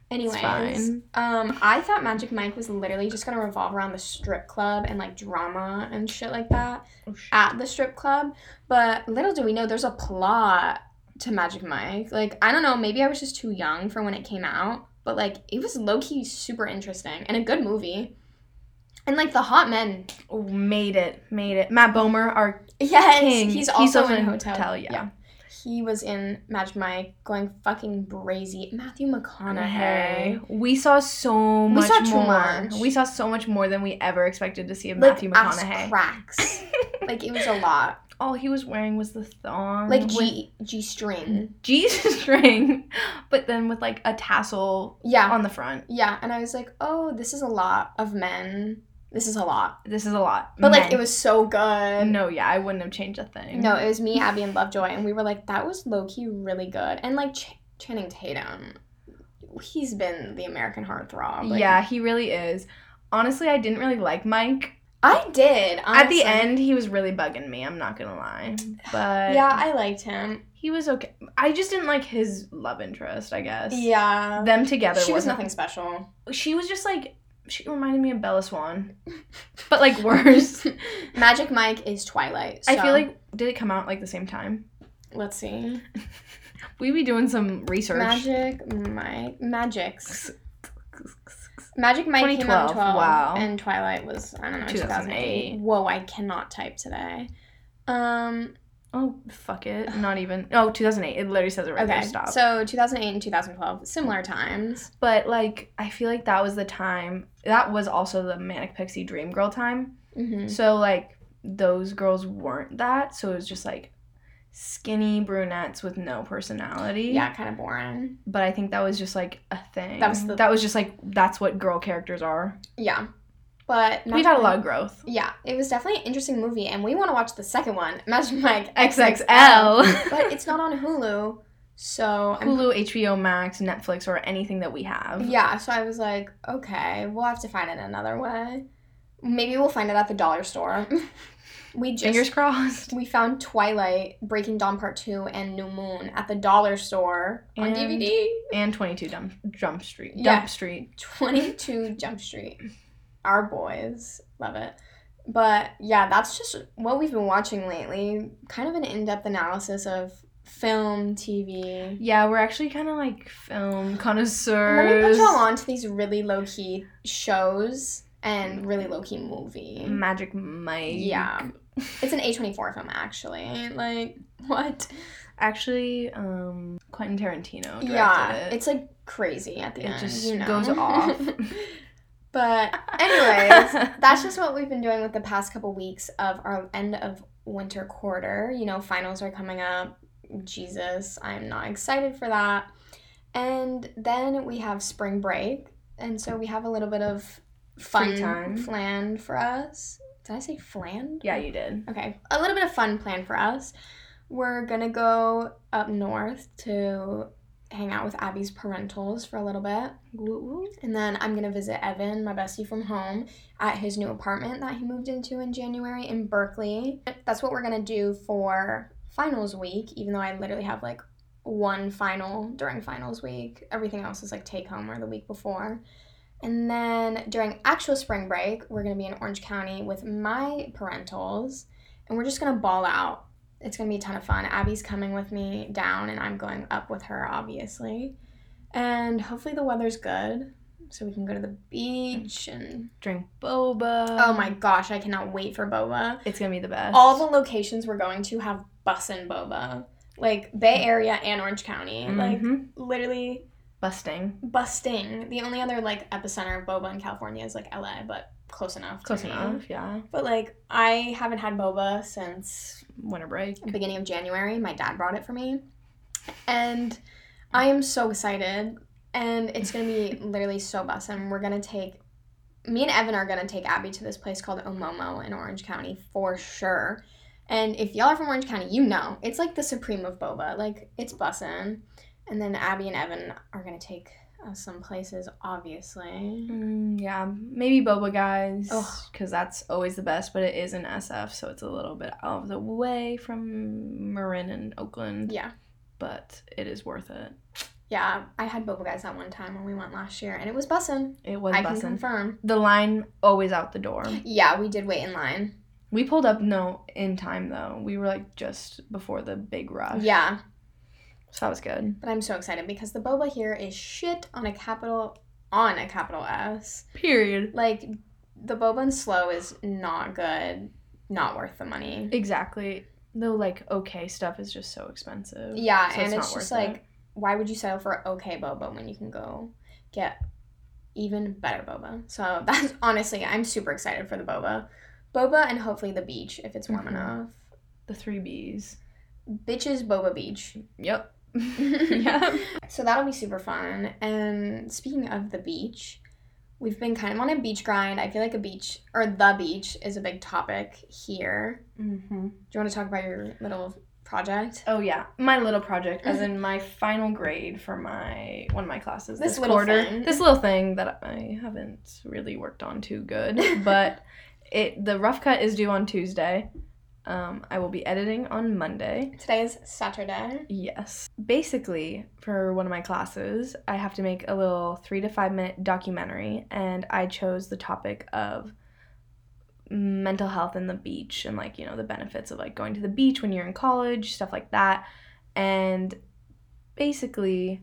S2: Anyways, um, I thought Magic Mike was literally just gonna revolve around the strip club and like drama and shit like that
S1: Oh, sh-
S2: at the strip club. But little do we know, there's a plot to Magic Mike. Like, I don't know, maybe I was just too young for when it came out, but like, it was low key super interesting and a good movie. And like the hot men,
S1: Oh, made it, made it. Matt Bomer, our
S2: yes,
S1: king.
S2: he's also in
S1: Hotel.
S2: Hotel.
S1: yeah.
S2: He was in Magic Mike going fucking brazy. Matthew McConaughey.
S1: We saw so
S2: We
S1: much
S2: saw too
S1: more.
S2: much.
S1: We saw so much more than we ever expected to see of
S2: Like
S1: Matthew McConaughey.
S2: cracks. like it was a lot.
S1: All he was wearing was the thong,
S2: Like G G string.
S1: G string, but then with like a tassel
S2: Yeah.
S1: on the front.
S2: Yeah. And I was like, oh, this is a lot of men. This is a lot.
S1: This is a lot.
S2: But like it was so good.
S1: No, yeah, I wouldn't have changed a thing.
S2: No, it was me, Abby, and Lovejoy, and we were like, that was low key really good. And like Ch- Channing Tatum, he's been the American heartthrob. Like,
S1: yeah, he really is. Honestly, I didn't really like Mike.
S2: I did.
S1: At the end, he was really bugging me. I'm not gonna lie, but
S2: Yeah, I liked him.
S1: he was okay. I just didn't like his love interest. I guess.
S2: Yeah.
S1: Them together
S2: she was nothing special.
S1: She was just like she reminded me of Bella Swan, but like worse.
S2: Magic Mike is Twilight.
S1: I feel like did it come out like the same time?
S2: Let's see.
S1: We be doing some research.
S2: Magic Mike. Magic's. Magic Mike came out in 12.
S1: wow.
S2: And Twilight was, I don't know, 2008.
S1: 2008.
S2: Whoa, I cannot type today. Um,
S1: Oh fuck it, not even. Oh, 2008. It literally says it right
S2: okay.
S1: there. Stop.
S2: So 2008 and 2012, similar times.
S1: but like, I feel like that was the time. That was also the manic pixie dream girl time.
S2: hmm
S1: So like, those girls weren't that. So it was just like skinny brunettes with no personality.
S2: Yeah, kind of boring.
S1: But I think that was just like a thing.
S2: That was the-
S1: that was just like that's what girl characters are.
S2: Yeah. But
S1: We've had a lot of growth.
S2: Yeah, it was definitely an interesting movie, and we want to watch the second one, Magic Mike
S1: XXL.
S2: but it's not on Hulu, so I'm-
S1: Hulu, HBO Max, Netflix, or anything that we have.
S2: yeah. So I was like, okay, we'll have to find it another way. Maybe we'll find it at the dollar store. we just
S1: Fingers crossed.
S2: we found Twilight, Breaking Dawn Part Two, and New Moon at the dollar store on DVD.
S1: And 22 Jump, Jump Street.
S2: Yeah.
S1: Jump Street.
S2: Twenty Two Jump Street. Our boys love it. But yeah, that's just what we've been watching lately. Kind of an in depth analysis of film, TV.
S1: Yeah, we're actually kind of like film connoisseurs.
S2: Let me put y'all on to these really low key shows and really low key movie.
S1: Magic Mike.
S2: Yeah. It's an A24 film, actually. Like, what?
S1: Actually, um, Quentin Tarantino directed
S2: Yeah,
S1: it.
S2: it's like crazy at the
S1: It
S2: end.
S1: It just
S2: you know?
S1: goes off.
S2: but, anyways, that's just what we've been doing with the past couple weeks of our end of winter quarter. You know, finals are coming up. Jesus, I'm not excited for that. And then we have spring break. And so we have a little bit of fun
S1: Free time.
S2: planned for us. Did I say flan?
S1: yeah, you did.
S2: Okay, a little bit of fun plan for us. We're gonna go up north to hang out with Abby's parentals for a little bit. And then I'm gonna visit Evan, my bestie from home, at his new apartment that he moved into in January in Berkeley. That's what we're gonna do for finals week, even though I literally have like one final during finals week. Everything else is like take home or the week before. And then during actual spring break, we're gonna be in Orange County with my parentals, and we're just gonna ball out. It's gonna be a ton of fun. Abby's coming with me down, and I'm going up with her, obviously. And hopefully the weather's good, so we can go to the beach and.
S1: Drink boba.
S2: Oh my gosh, I cannot wait for boba.
S1: It's gonna be the best.
S2: All the locations we're going to have bussin' boba, like Bay Area and Orange County, like
S1: Mhm.
S2: literally
S1: busting.
S2: busting. The only other like epicenter of boba in California is like LA, but close enough.
S1: Close
S2: me.
S1: enough. Yeah.
S2: But like I haven't had boba since
S1: Winter break.
S2: beginning of January. My dad brought it for me. And I am so excited. And it's gonna be literally so bussin'. We're gonna take me and Evan are gonna take Abby to this place called Omomo in Orange County for sure. And if y'all are from Orange County, you know it's like the supreme of boba. Like it's bussin'. And then Abby and Evan are gonna take us some places, obviously.
S1: Mm, yeah, maybe boba guys, because that's always the best. But it is in SF, so it's a little bit out of the way from Marin and Oakland.
S2: Yeah.
S1: but it is worth it.
S2: Yeah, I had boba guys that one time when we went last year, and it was bussin'.
S1: It was
S2: I can confirm.
S1: The line always out the door.
S2: Yeah, we did wait in line.
S1: We pulled up no in time though. We were like just before the big rush.
S2: Yeah,
S1: so that was good.
S2: but I'm so excited because the boba here is shit on a capital on a capital S.
S1: Period.
S2: Like the boba and SLO is not good, not worth the money.
S1: Exactly. Though like okay stuff is just so expensive.
S2: Yeah,
S1: So
S2: and
S1: not
S2: it's just like
S1: it.
S2: why would you settle for okay boba when you can go get even better boba? So that's honestly, I'm super excited for the boba. Boba and hopefully the beach if it's warm
S1: Mhm.
S2: enough.
S1: the three B's.
S2: Bitches boba beach.
S1: Yep. yeah.
S2: So that'll be super fun. And speaking of the beach, we've been kind of on a beach grind. I feel like a beach or the beach is a big topic here.
S1: Mm-hmm.
S2: Do you want to talk about your little project?
S1: Oh yeah, my little project, as in my final grade for my one of my classes
S2: This
S1: this,
S2: little
S1: quarter.
S2: thing.
S1: This little thing that I haven't really worked on too good, but it the rough cut is due on Tuesday. Um, I will be editing on Monday.
S2: Today is Saturday.
S1: Yes. Basically, for one of my classes, I have to make a little three to five minute documentary, and I chose the topic of mental health and the beach and like you know the benefits of like going to the beach when you're in college stuff like that and basically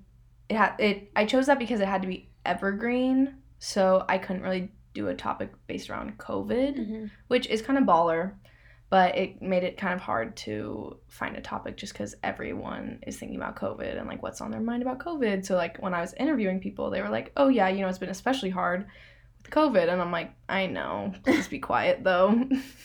S1: it had it i chose that because it had to be evergreen so i couldn't really do a topic based around covid
S2: Mm-hmm.
S1: which is kind of baller but it made it kind of hard to find a topic just because everyone is thinking about covid and like what's on their mind about covid so like when i was interviewing people they were like oh yeah you know it's been especially hard with covid and i'm like i know please be quiet though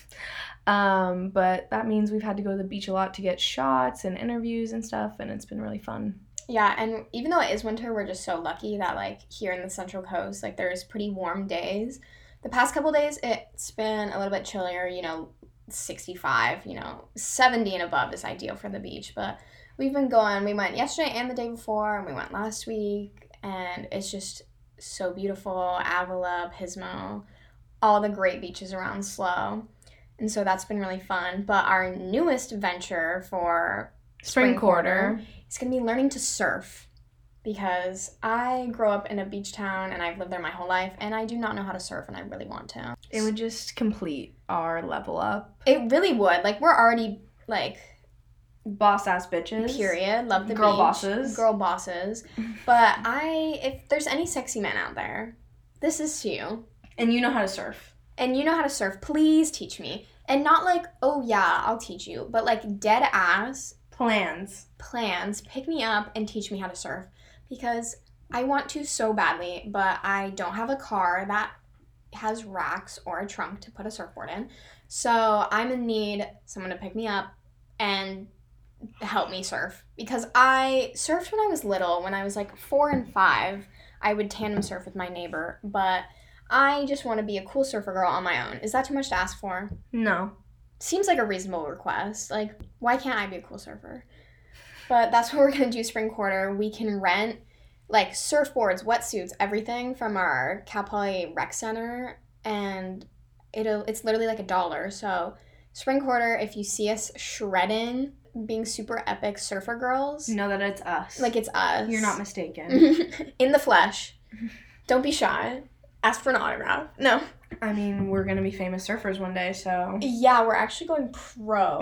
S1: um, but that means we've had to go to the beach a lot to get shots and interviews and stuff and it's been really fun
S2: Yeah, and even though it is winter, we're just so lucky that like here in the Central Coast, like there's pretty warm days. The past couple days, it's been a little bit chillier. You know, 65. You know, 70 and above is ideal for the beach. But we've been going. We went yesterday and the day before, and we went last week, and it's just so beautiful. Avila, Pismo, all the great beaches around SLO. And so that's been really fun. But our newest venture for
S1: spring, quarter.
S2: is going to be learning to surf because I grew up in a beach town and I've lived there my whole life and I do not know how to surf and I really want to.
S1: It would just complete our level up.
S2: It really would. Like we're already like
S1: Boss ass bitches.
S2: period. Love the
S1: Girl
S2: beach.
S1: bosses.
S2: Girl bosses. But I if there's any sexy men out there, this is to you.
S1: And you know how to surf.
S2: And you know how to surf, please teach me. And not like, oh yeah, I'll teach you, but like dead ass
S1: Plans.
S2: plans, pick me up and teach me how to surf because I want to so badly, but I don't have a car that has racks or a trunk to put a surfboard in. So I'm in need someone to pick me up and help me surf because I surfed when I was little, when I was like 4 and 5. I would tandem surf with my neighbor, but I just want to be a cool surfer girl on my own. Is that too much to ask for?
S1: No.
S2: seems like a reasonable request. Like, why can't I be a cool surfer? But that's what we're gonna do spring quarter. We can rent like surfboards, wetsuits, everything from our Cal Poly Rec Center, and it'll it's literally like a dollar. So spring quarter, if you see us shredding, being super epic surfer girls,
S1: Know that it's us.
S2: like it's us.
S1: you're not mistaken.
S2: in the flesh. Don't be shy. Ask for an autograph. No.
S1: I mean, we're gonna be famous surfers one day, so
S2: Yeah, we're actually going pro.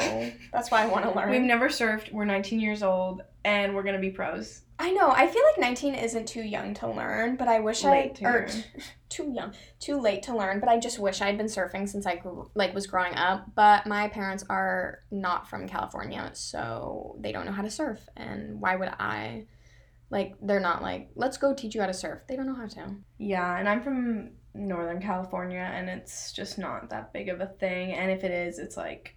S2: That's why I want to learn.
S1: we've never surfed. We're 19 years old, and we're gonna be pros.
S2: I know. I feel like 19 isn't too young to learn, but I wish
S1: Late
S2: I
S1: to
S2: or
S1: learn.
S2: too young, too late to learn. But I just wish I'd been surfing since I grew, like was growing up. But my parents are not from California, so they don't know how to surf. And why would I? Like they're not like let's go teach you how to surf. They don't know how to.
S1: Yeah, and I'm from Northern California, and it's just not that big of a thing. And if it is, it's like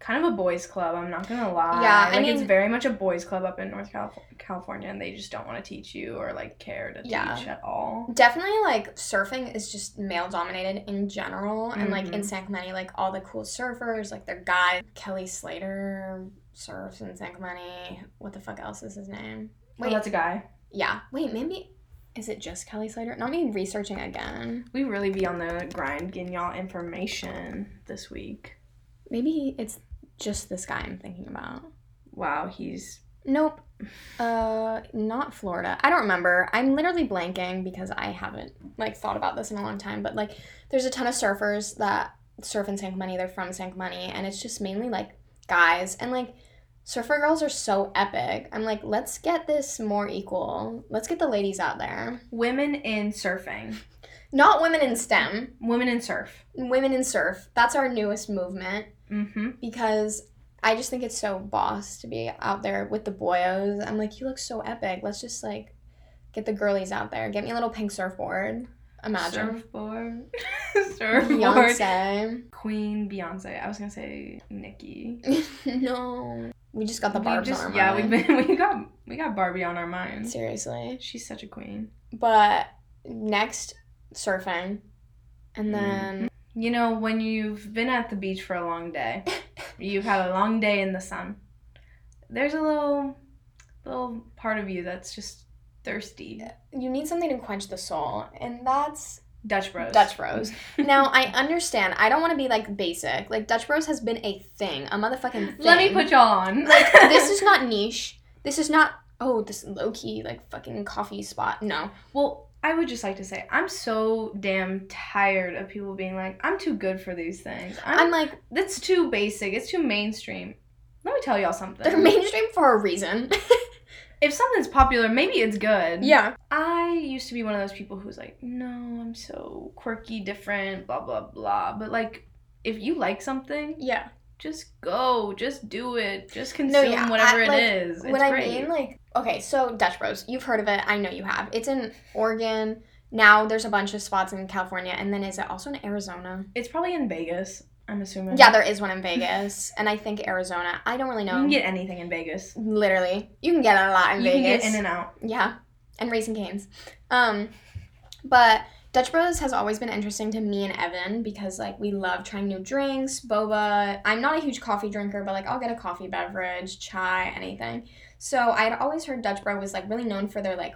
S1: kind of a boys' club. I'm not gonna lie.
S2: Yeah, I
S1: like it's very much a boys' club up in North Calif- California, and they just don't want to teach you or like care to
S2: Yeah.
S1: teach at all.
S2: Definitely, like surfing is just male dominated in general, and like in
S1: Mhm.
S2: San Clemente, like all the cool surfers, like their guy Kelly Slater surfs in San Clemente. What the fuck else is his name?
S1: Oh, that's a guy.
S2: Yeah. Wait, maybe is it just Kelly Slater? Not me researching again.
S1: We really be on the grind getting y'all information this week.
S2: Maybe it's just this guy I'm thinking about.
S1: Wow, he's
S2: Nope. Uh not Florida. I don't remember. I'm literally blanking because I haven't like thought about this in a long time, but like there's a ton of surfers that surf in San Clemente. They're from San Clemente and it's just mainly like guys and like surfer girls are so epic. I'm like, let's get this more equal. Let's get the ladies out there.
S1: women in surfing.
S2: Not women in STEM.
S1: Women in surf.
S2: women in surf that's our newest movement
S1: Mm-hmm.
S2: because i just think it's so boss to be out there with the boyos i'm like you look so epic let's just like get the girlies out there get me a little pink surfboard imagine
S1: Surfboard. Surfboard.
S2: beyonce
S1: Queen Beyonce. I was gonna say Nikki.
S2: no we just got the
S1: just-
S2: on our
S1: yeah,
S2: mind.
S1: we've been we got we got Barbie on our minds.
S2: seriously
S1: She's such a queen.
S2: but next surfing and
S1: Mm.
S2: then
S1: You know, when you've been at the beach for a long day, you've had a long day in the sun. There's a little little part of you that's just thirsty.
S2: you need something to quench the soul and that's
S1: Dutch Bros.
S2: Dutch Bros. now I understand. I don't want to be like basic. Like Dutch Bros has been a thing, a motherfucking thing.
S1: Let me put y'all on.
S2: like this is not niche. This is not oh this low key like fucking coffee spot. No.
S1: Well, I would just like to say I'm so damn tired of people being like, I'm too good for these things. I'm,
S2: I'm like
S1: that's too basic. It's too mainstream. Let me tell y'all something.
S2: they're mainstream for a reason.
S1: if something's popular, maybe it's good.
S2: yeah.
S1: I used to be one of those people who's like, no, I'm so quirky, different, blah blah blah. But like, if you like something,
S2: Yeah.
S1: just go, just do it, just
S2: No,
S1: consume
S2: yeah,
S1: whatever
S2: I-
S1: it
S2: like,
S1: is. It's
S2: what I
S1: great.
S2: mean, like, okay, so Dutch Bros, you've heard of it. I know you have. It's in Oregon. Now there's a bunch of spots in California, and then is it also in Arizona?
S1: it's probably in Vegas. I'm assuming.
S2: Yeah, there is one in Vegas, and I think Arizona. I don't really know.
S1: you can get anything in Vegas.
S2: Literally, you can get a lot in
S1: you
S2: Vegas.
S1: can get in and out.
S2: Yeah, and Raising Canes. Um, but Dutch Bros has always been interesting to me and Evan because like we love trying new drinks, boba. I'm not a huge coffee drinker, but like I'll get a coffee beverage, chai, anything. So I had always heard Dutch Bro was like really known for their like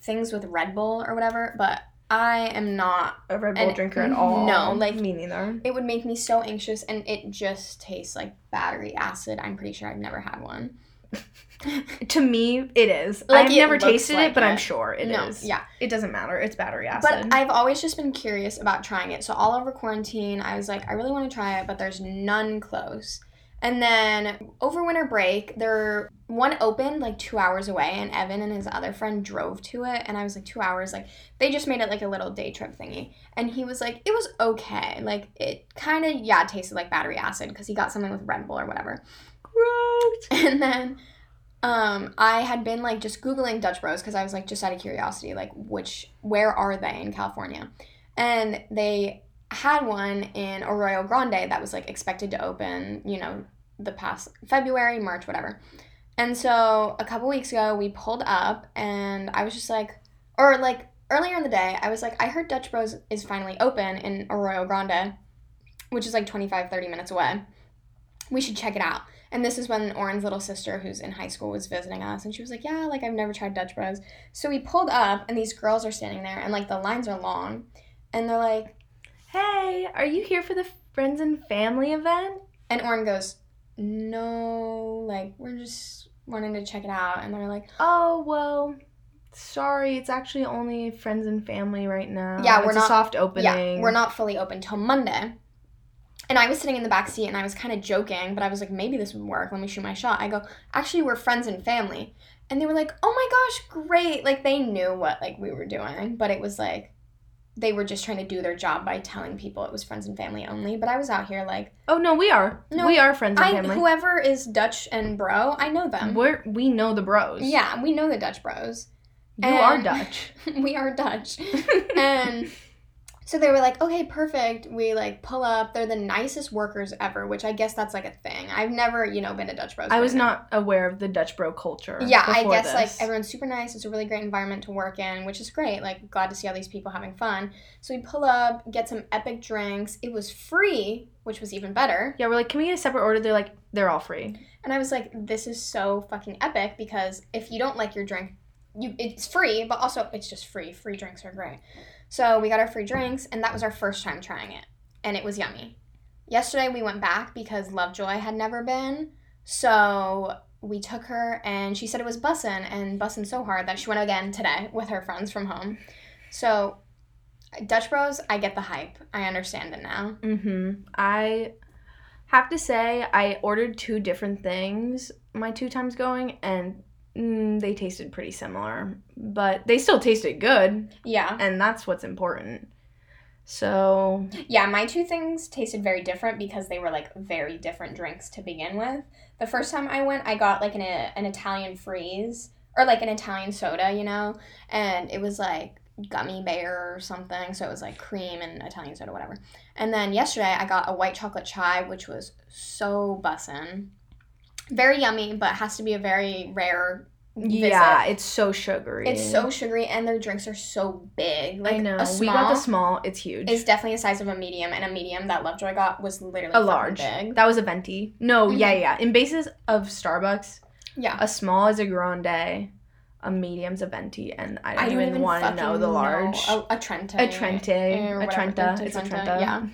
S2: things with Red Bull or whatever, but I am not.
S1: A Red Bull
S2: And-
S1: drinker at all.
S2: no, like-
S1: me neither.
S2: It would make me so anxious, and it just tastes like battery acid. I'm pretty sure I've never had one.
S1: To me, it is.
S2: Like,
S1: I've
S2: it
S1: never tasted
S2: like
S1: it, but I'm sure it is.
S2: no, yeah.
S1: It doesn't matter. It's battery acid.
S2: But I've always just been curious about trying it. So all over quarantine, I was like, I really want to try it, but there's none close. And then over winter break, there one opened like two hours away, and Evan and his other friend drove to it. And I was like, two hours, like they just made it like a little day trip thingy. And he was like, it was okay, like it kind of yeah tasted like battery acid because he got something with Red Bull or whatever.
S1: Gross.
S2: And then um, I had been like just googling Dutch Bros because I was like just out of curiosity, like which where are they in California? And they had one in Arroyo Grande that was like expected to open, you know, the past February, March, whatever. And so a couple weeks ago we pulled up and I was just like or like earlier in the day, I was like, I heard Dutch Bros is finally open in Arroyo Grande, which is like 25, 30 minutes away. We should check it out. And this is when Oren's little sister, who's in high school, was visiting us. And she was like, Yeah, like I've never tried Dutch Bros. So we pulled up, and these girls are standing there, and like the lines are long. And they're like,
S1: Hey, are you here for the friends and family event?
S2: and Oren goes, No, like we're just wanting to check it out. And they're like,
S1: Oh, well, sorry. It's actually only friends and family right now.
S2: Yeah, we're
S1: it's a
S2: not-
S1: soft opening.
S2: Yeah, we're not fully open till Monday. And I was sitting in the back seat and I was kind of joking, but I was like, maybe this would work. Let me shoot my shot. I go, actually, we're friends and family. And they were like, oh my gosh, great. Like they knew what like we were doing, but it was like they were just trying to do their job by telling people it was friends and family only. But I was out here like,
S1: Oh, no, we are.
S2: No,
S1: we are friends and
S2: I
S1: family.
S2: whoever is Dutch and bro, I know them.
S1: We're, we know the bros.
S2: Yeah, we know the Dutch bros.
S1: You are Dutch.
S2: we are Dutch. and so they were like, okay, perfect. We like pull up. They're the nicest workers ever, which I guess that's like a thing. I've never, you know, been to Dutch Bros.
S1: I was not aware of the Dutch bro culture.
S2: Yeah, I guess
S1: this.
S2: like everyone's super nice. It's a really great environment to work in, which is great. Like glad to see all these people having fun. So we pull up, get some epic drinks. It was free, which was even better.
S1: Yeah, we're like, can we get a separate order? They're like, they're all free.
S2: And I was like, this is so fucking epic because if you don't like your drink, you it's free, but also it's just free. Free drinks are great. So we got our free drinks, and that was our first time trying it, and it was yummy. Yesterday we went back because Lovejoy had never been, so we took her, and she said it was bussin' and bussin' so hard that she went again today with her friends from home. So Dutch Bros, I get the hype. I understand it now.
S1: Mm-hmm. I have to say, I ordered two different things my two times going, and mm, they tasted pretty similar, but they still tasted good,
S2: Yeah.
S1: and that's what's important. So
S2: Yeah, my two things tasted very different because they were like very different drinks to begin with. The first time I went, I got like an, an Italian freeze or like an Italian soda, you know, and it was like gummy bear or something. So it was like cream and Italian soda, whatever. And then yesterday, I got a white chocolate chai, which was so bussin'. Very yummy, but has to be a very rare. Visit.
S1: yeah, it's so sugary.
S2: It's so sugary, and their drinks are so big. Like
S1: I know.
S2: a small
S1: we got the small. It's huge.
S2: It's definitely the size of a medium, and a medium that Lovejoy got was literally
S1: a large.
S2: big.
S1: That was a venti. No,
S2: Mhm.
S1: yeah, yeah. In bases of Starbucks,
S2: Yeah,
S1: a small is a grande, a medium's a venti, and I don't, even, want to know the large.
S2: Oh, a Trenta.
S1: a Trente, a
S2: whatever,
S1: Trenta, it's a
S2: Trenta,
S1: Trenta.
S2: Yeah.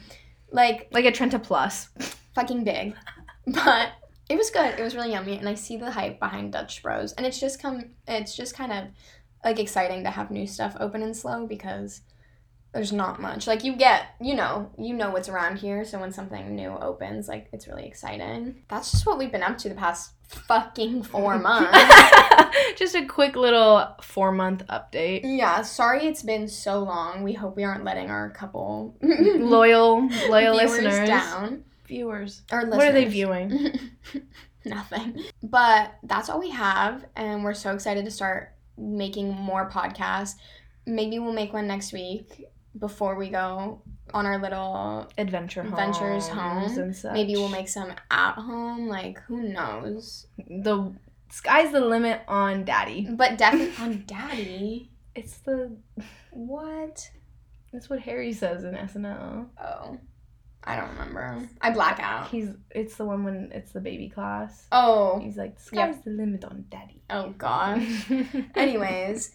S2: Like
S1: Like a Trenta plus.
S2: fucking big. But it was good. It was really yummy and I see the hype behind Dutch Bros and it's just come it's just kind of like exciting to have new stuff open and SLO because there's not much. Like you get, you know, you know what's around here, so when something new opens, like it's really exciting. That's just what we've been up to the past fucking 4 months.
S1: Just a quick little four month update.
S2: yeah, sorry it's been so long. We hope we aren't letting our couple
S1: Loyal, loyal listeners.
S2: down.
S1: Viewers.
S2: Or listeners.
S1: What are they viewing?
S2: Nothing. But that's all we have, and we're so excited to start making more podcasts. Maybe we'll make one next week before we go on our little.
S1: Adventure homes
S2: Adventures home.
S1: and such.
S2: Maybe we'll make some at home. Like who knows?
S1: the sky's the limit on Daddy.
S2: But definitely on Daddy.
S1: It's the
S2: What?
S1: that's what Harry says in SNL.
S2: Oh, I don't remember. I black out.
S1: He's it's the one when it's the baby class.
S2: Oh.
S1: He's like, the
S2: Yep.
S1: the limit on Daddy.
S2: Oh God. Anyways,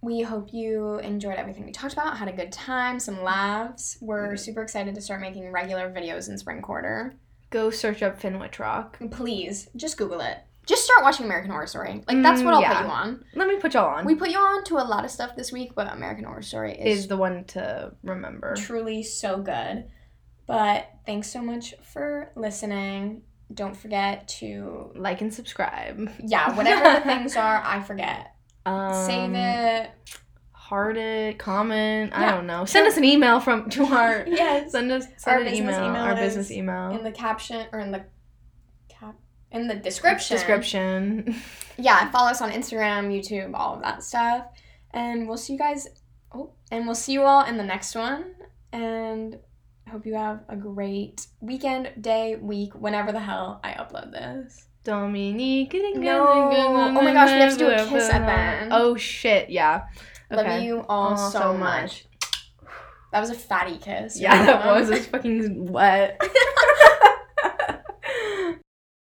S2: we hope you enjoyed everything we talked about, had a good time, some laughs. We're super excited to start making regular videos in spring quarter.
S1: go search up Finn Wittrock.
S2: Please, just Google it. Just start watching American Horror Story. Like that's
S1: Mm,
S2: what I'll
S1: yeah.
S2: put you on.
S1: Let me put y'all on.
S2: We put you on to a lot of stuff this week, but American Horror Story is,
S1: is the one to remember.
S2: truly so good. But thanks so much for listening. Don't forget to
S1: Like and subscribe.
S2: yeah, whatever the things are, I forget.
S1: Um,
S2: Save it.
S1: Heart it, comment. I don't know. Send us an email from to our
S2: Yes.
S1: Send us send
S2: Our
S1: an
S2: business
S1: email.
S2: email
S1: Our business email.
S2: in the caption or in the cap in the description.
S1: Description.
S2: Yeah, follow us on Instagram, YouTube, all of that stuff. And we'll see you guys oh, and we'll see you all in the next one. And hope you have a great weekend, day, week, whenever the hell I upload this.
S1: Dominique.
S2: No. Oh my gosh, we have to do a kiss at the end.
S1: Oh shit, yeah.
S2: Love you all
S1: Oh,
S2: so, much. That was a fatty kiss.
S1: Yeah, that was. It was fucking wet.